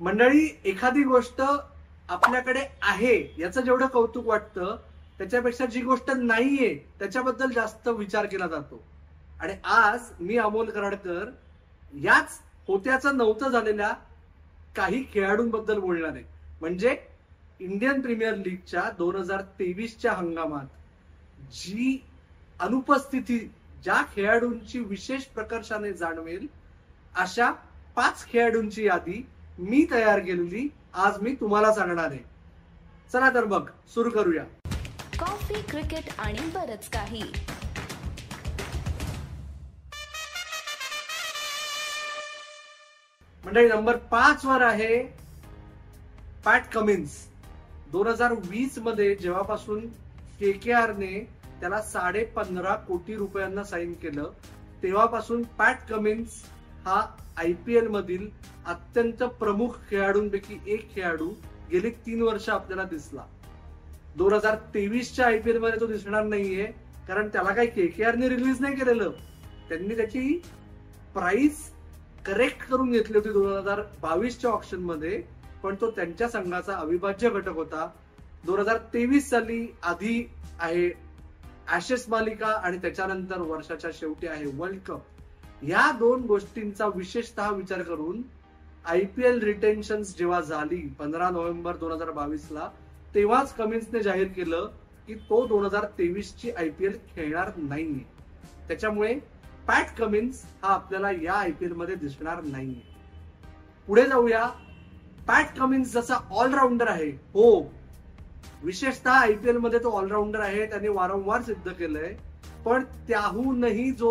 मंडळी एखादी गोष्ट आपल्याकडे आहे याचं जेवढं कौतुक वाटतं त्याच्यापेक्षा जी गोष्ट नाहीये त्याच्याबद्दल जास्त विचार केला जातो. आणि आज मी अमोल कराडकर याच होत्याचं नव्हतं झालेल्या काही खेळाडूंबद्दल बोलणार आहे. म्हणजे इंडियन प्रीमियर लीगच्या दोन हजार तेवीसच्या हंगामात जी अनुपस्थिती ज्या खेळाडूंची विशेष प्रकर्षाने जाणवेल अशा पाच खेळाडूंची यादी मी तयार केलेली आज मी तुम्हाला सांगणार आहे. चला तर मग सुरू करूया. कॉफी क्रिकेट आणि बरच काही. मंडळी नंबर पाच वर आहे पॅट कमिन्स. दोन हजार वीसमध्ये जेव्हापासून के के ने त्याला साडे पंधरा कोटी रुपयांना साईन केलं तेव्हापासून पॅट कमिन्स हा आय पी एल मधील अत्यंत प्रमुख खेळाडूंपैकी एक खेळाडू गेली तीन वर्ष आपल्याला दिसला. दोन हजार तेवीसच्या आय पी एलमध्ये तो दिसणार नाहीये कारण त्याला काही के के आरने रिलीज नाही केलेलं. त्यांनी त्याची प्राइस करेक्ट करून घेतली होती दोन हजार बावीसच्या ऑप्शनमध्ये पण तो त्यांच्या संघाचा अविभाज्य घटक होता. दोन हजार तेवीस साली आधी आहे ऍशेस मालिका आणि त्याच्यानंतर वर्षाच्या शेवटी आहे वर्ल्ड कप या दोन गोष्टींचा विशेषतः विचार करून आयपीएल रिटेन्शन जेव्हा झाली पंधरा नोव्हेंबर दोन हजार बावीस ला तेव्हाच कमिन्सने जाहीर केलं की तो दोन हजार तेवीस ची आयपीएल खेळणार नाहीये. त्याच्यामुळे पॅट कमिन्स हा आपल्याला या आयपीएलमध्ये दिसणार नाहीये. पुढे जाऊया. पॅट कमिन्स जसा ऑलराऊंडर आहे हो. विशेषतः आयपीएलमध्ये तो ऑलराऊंडर आहे त्याने वारंवार सिद्ध केलंय. पण त्याहूनही जो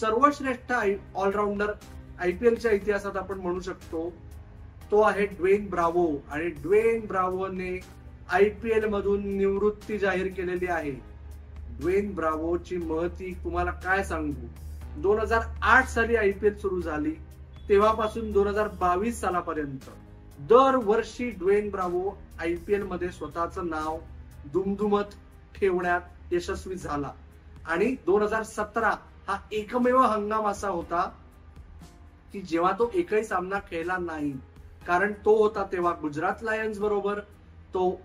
सर्वश्रेष्ठ ऑलराऊंडर आयपीएलच्या इतिहासात आपण म्हणू शकतो तो आहे ड्वेन ब्रावो. आणि ड्वेन ब्रावोने आयपीएल मधून निवृत्ती जाहीर केलेली आहे. ड्वेन ब्रावोची महती तुम्हाला काय सांगू? दोन हजार आठ साली आयपीएल सुरू झाली तेव्हापासून दोन हजार बावीस सालापर्यंत दरवर्षी ड्वेन ब्रावो आयपीएलमध्ये स्वतःचं नाव दुमदुमत ठेवण्यात यशस्वी झाला. आणि दोन हजार सतरा हा एकमेव हंगाम असा होता की जेव्हा तो एकही सामना खेळला नाही. कारण तो होता तेव्हा गुजरात लायन्स बरोबर तो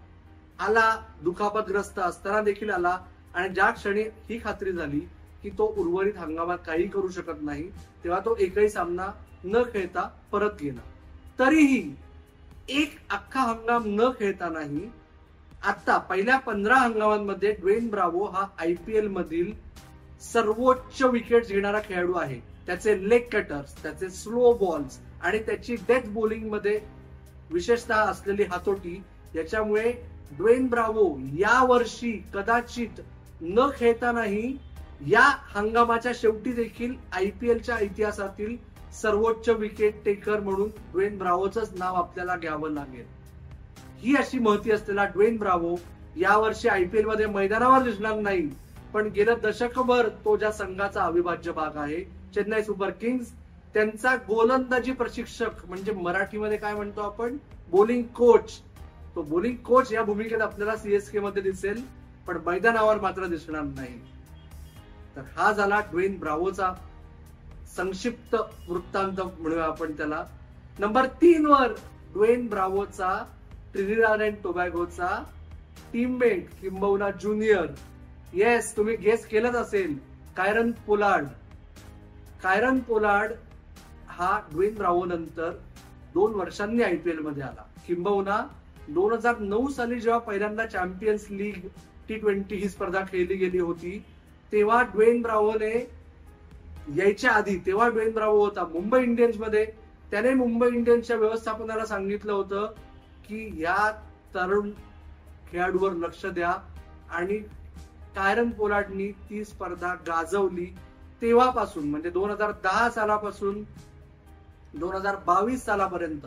आला दुखापतग्रस्त असताना देखील आला आणि ज्या क्षणी ही खात्री झाली की तो उर्वरित हंगामात काही करू शकत नाही तेव्हा तो एकही सामना न खेळता परत गेला. तरीही एक अख्खा हंगाम न खेळतानाही आता पहिल्या पंधरा हंगामांमध्ये ड्वेन ब्रावो हा आयपीएल मधील सर्वोच्च विकेट घेणारा खेळाडू आहे. त्याचे लेग कटर्स त्याचे स्लो बॉल्स आणि त्याची डेथ बॉलिंगमध्ये विशेषतः असलेली हातोटी याच्यामुळे ड्वेन ब्रावो या वर्षी कदाचित न खेळतानाही या हंगामाच्या शेवटी देखील आयपीएलच्या इतिहासातील सर्वोच्च विकेट टेकर म्हणून ड्वेन ब्रावोच नाव आपल्याला घ्यावं लागेल. ही अशी महती असलेला ड्वेन ब्रावो यावर्षी आयपीएलमध्ये मैदानावर दिसणार नाही. पण गेलं दशकभर तो ज्या संघाचा अविभाज्य भाग आहे चेन्नई सुपर किंग्स त्यांचा गोलंदाजी प्रशिक्षक म्हणजे मराठीमध्ये काय म्हणतो आपण? बोलिंग कोच तो बोलिंग कोच या भूमिकेत आपल्याला सीएसके मध्ये दिसेल पण मैदानावर मात्र दिसणार नाही. तर हा झाला ड्वेन ब्रावोचा संक्षिप्त वृत्तांत म्हणूया आपण त्याला. नंबर तीन वर ड्वेन ब्रावोचा ट्रिनिडाद अँड टोबॅगोचा टीममेट किंबहुना ज्युनियर येस तुम्ही गेस केलंच असेल. Kieron Pollard. कायरन पोलार्ड हा ड्वेन ब्रावो नंतर दोन वर्षांनी आयपीएलमध्ये आला. किंबहुना दोन हजार नऊ साली जेव्हा पहिल्यांदा चॅम्पियन्स लीग टी ट्वेंटी ही स्पर्धा खेळली गेली होती तेव्हा ड्वेन ब्रावोने यायच्या आधी तेव्हा ड्वेन ब्रावो होता मुंबई इंडियन्समध्ये त्याने मुंबई इंडियन्सच्या व्यवस्थापनाला सांगितलं होतं की या तरुण खेळाडूवर लक्ष द्या. आणि कायरन पोलार्डनी ती स्पर्धा गाजवली तेव्हापासून म्हणजे दोन हजार दहा सालापासून दोन हजार बावीस सालापर्यंत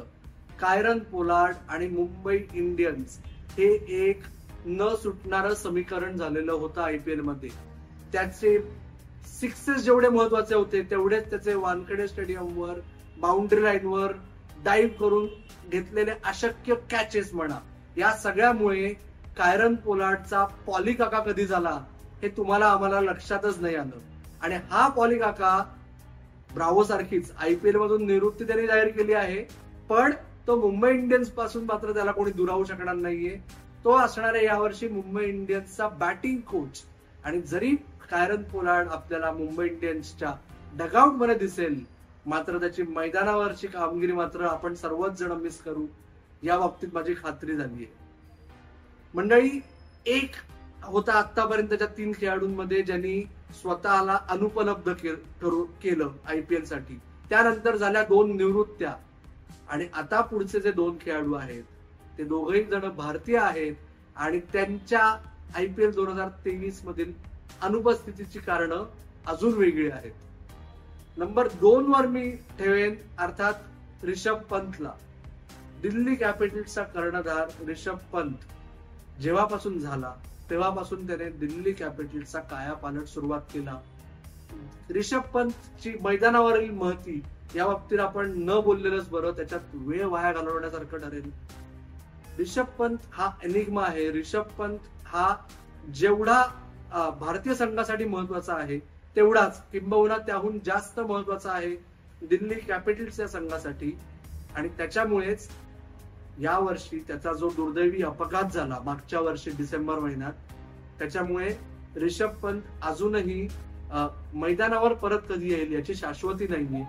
कायरन पोलार्ड आणि मुंबई इंडियन्स हे एक न सुटणारं समीकरण झालेलं होतं आयपीएलमध्ये. त्याचे सिक्सेस जेवढे महत्त्वाचे होते तेवढेच त्याचे वानखेडे स्टेडियमवर बाउंड्री लाईनवर डाईव्ह करून घेतलेले अशक्य कॅचेस म्हणा. या सगळ्यामुळे कायरन पोलार्डचा पॉली काका कधी झाला हे तुम्हाला आम्हाला लक्षातच नाही आलं. आणि हा पॉली काका ब्रावो सारखीच आयपीएल मधून निवृत्ती त्यांनी जाहीर केली आहे पण तो मुंबई इंडियन्सपासून मात्र त्याला कोणी दुरावू शकणार नाहीये. तो असणारे यावर्षी मुंबई इंडियन्सचा बॅटिंग कोच आणि जरी कायरन पोलार्ड आपल्याला मुंबई इंडियन्सच्या डगआउटमध्ये दिसेल मात्र त्याची मैदानावरची कामगिरी मात्र आपण सर्वच जण मिस करू या बाबतीत माझी खात्री झाली आहे मंडळी एक होता आतापर्यंतच्या तीन खेळाडूंमध्ये ज्यांनी स्वतःला अनुपलब्ध करू- केलं आयपीएलसाठी. त्यानंतर झाल्या दोन निवृत्त्या. आणि आता पुढचे जे दोन खेळाडू आहेत ते दोघही जण भारतीय आहेत आणि त्यांच्या आयपीएल दोन हजार तेवीस मधील अनुपस्थितीची कारण अजून वेगळी आहेत. नंबर दोन वर मी ठेवेन अर्थात रिषभ पंतला. दिल्ली कॅपिटल्सचा कर्णधार रिषभ पंत जेव्हापासून झाला तेव्हापासून त्याने दिल्ली कॅपिटल्सचा कायापालट सुरुवात केला. रिषभ पंतची मैदानावरील महती या बाबतीत आपण न बोललेलंच बरं त्याच्यात वेळ वाया घालवण्यासारखं ठरेल. रिषभ पंत हा एनिग्मा आहे. रिषभ पंत हा जेवढा भारतीय संघासाठी महत्त्वाचा आहे तेवढाच किंबहुना त्याहून जास्त महत्त्वाचा आहे दिल्ली कॅपिटल्स या संघासाठी. आणि त्याच्यामुळेच या वर्षी त्याचा जो दुर्दैवी अपघात झाला मागच्या वर्षी डिसेंबर महिन्यात त्याच्यामुळे रिषभ पंत अजूनही मैदानावर परत कधी येईल याची शाश्वती नाहीये.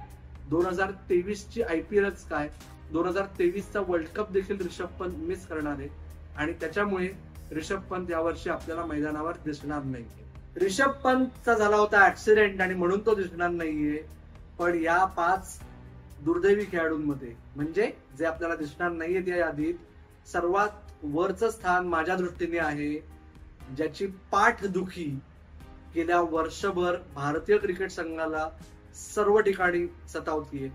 दोन हजार तेवीस ची आयपीएलच काय दोन हजार तेवीस चा वर्ल्ड कप देखील रिषभ पंत मिस करणार आहे. आणि त्याच्यामुळे रिषभ पंत यावर्षी आपल्याला मैदानावर दिसणार नाही रिषभ पंतचा झाला होता ऍक्सिडेंट आणि म्हणून तो दिसणार नाहीये. पण या पाच दुर्दैवी खेळाडूंमध्ये म्हणजे जे आपल्याला दिसणार नाहीये त्या यादीत सर्वात वरचं स्थान माझ्या दृष्टीने आहे ज्याची पाठदुखी गेल्या वर्षभर भारतीय क्रिकेट संघाला सर्व ठिकाणी सतावतीये.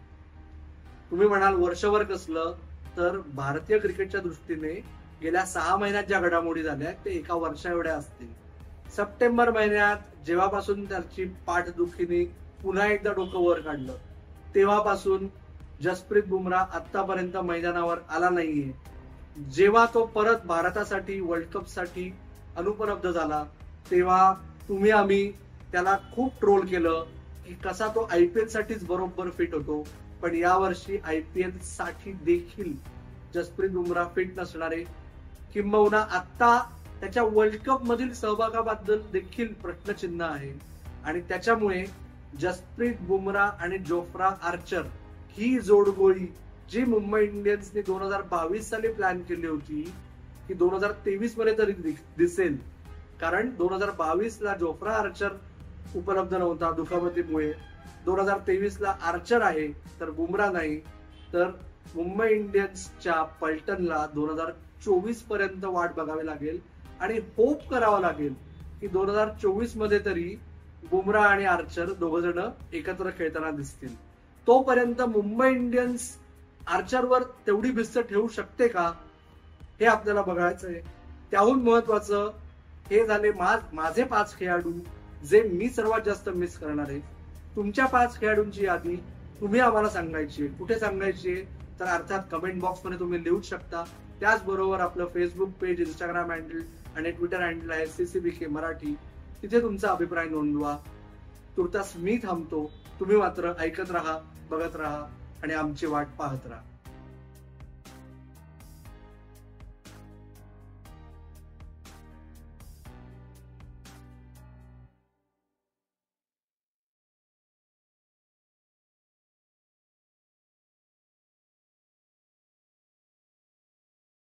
तुम्ही म्हणाल वर्षभर कसलं तर भारतीय क्रिकेटच्या दृष्टीने गेल्या सहा महिन्यात ज्या घडामोडी झाल्या ते एका वर्षा एवढ्या असतील. सप्टेंबर महिन्यात जेव्हापासून त्याची पाठदुखीने पुन्हा एकदा डोकं वर काढलं तेव्हापासून जसप्रीत बुमराह आतापर्यंत मैदानावर आला नाहीये. जेव्हा तो परत भारतासाठी वर्ल्ड कपसाठी अनुपलब्ध झाला तेव्हा तुम्ही आम्ही त्याला खूप ट्रोल केलं की कसा तो आयपीएल साठीच बरोबर फिट होतो. पण यावर्षी आयपीएलसाठी देखील जसप्रीत बुमराह फिट नसणारे किंबहुना आत्ता त्याच्या वर्ल्ड कप मधील सहभागाबद्दल देखील प्रश्नचिन्ह आहे. आणि त्याच्यामुळे जसप्रीत बुमराह आणि जोफ्रा आर्चर ही जोडगोळी जी मुंबई इंडियन्सने दोन हजार बावीस साली प्लॅन केली होती की दोन हजार तेवीसमध्ये तरी दिसेल. कारण दोन हजार बावीस ला जोफ्रा आर्चर उपलब्ध नव्हता दुखापतीमुळे. दोन हजार तेवीस ला आर्चर आहे तर बुमरा नाही. तर मुंबई इंडियन्सच्या पलटनला दोन हजार चोवीसपर्यंत वाट बघावी लागेल. आणि होप करावा लागेल की दोन हजार चोवीसमध्ये तरी बुमरा आणि आर्चर दोघ जण एकत्र खेळताना दिसतील. तोपर्यंत मुंबई इंडियन्स आर्चरवर तेवढी भिस्त ठेवू शकते का? हे आपल्याला बघायचं आहे त्याहून महत्वाचं हे झाले माझे पाच खेळाडू जे मी सर्वात जास्त मिस करणार आहे. तुमच्या पाच खेळाडूंची यादी तुम्ही आम्हाला सांगायची आहे. कुठे सांगायची आहे? तर अर्थात कमेंट बॉक्समध्ये तुम्ही लिहू शकता. त्याचबरोबर आपलं फेसबुक पेज इंस्टाग्राम हँडल आणि ट्विटर हँडल आहे सीसीबी के मराठी. तिथे तुमचा अभिप्राय नोंदवा. तुर्तास मी थांबतो. तुम्ही मात्र ऐकत राहा बघत राहा आणि आमची वाट पाहत राहा.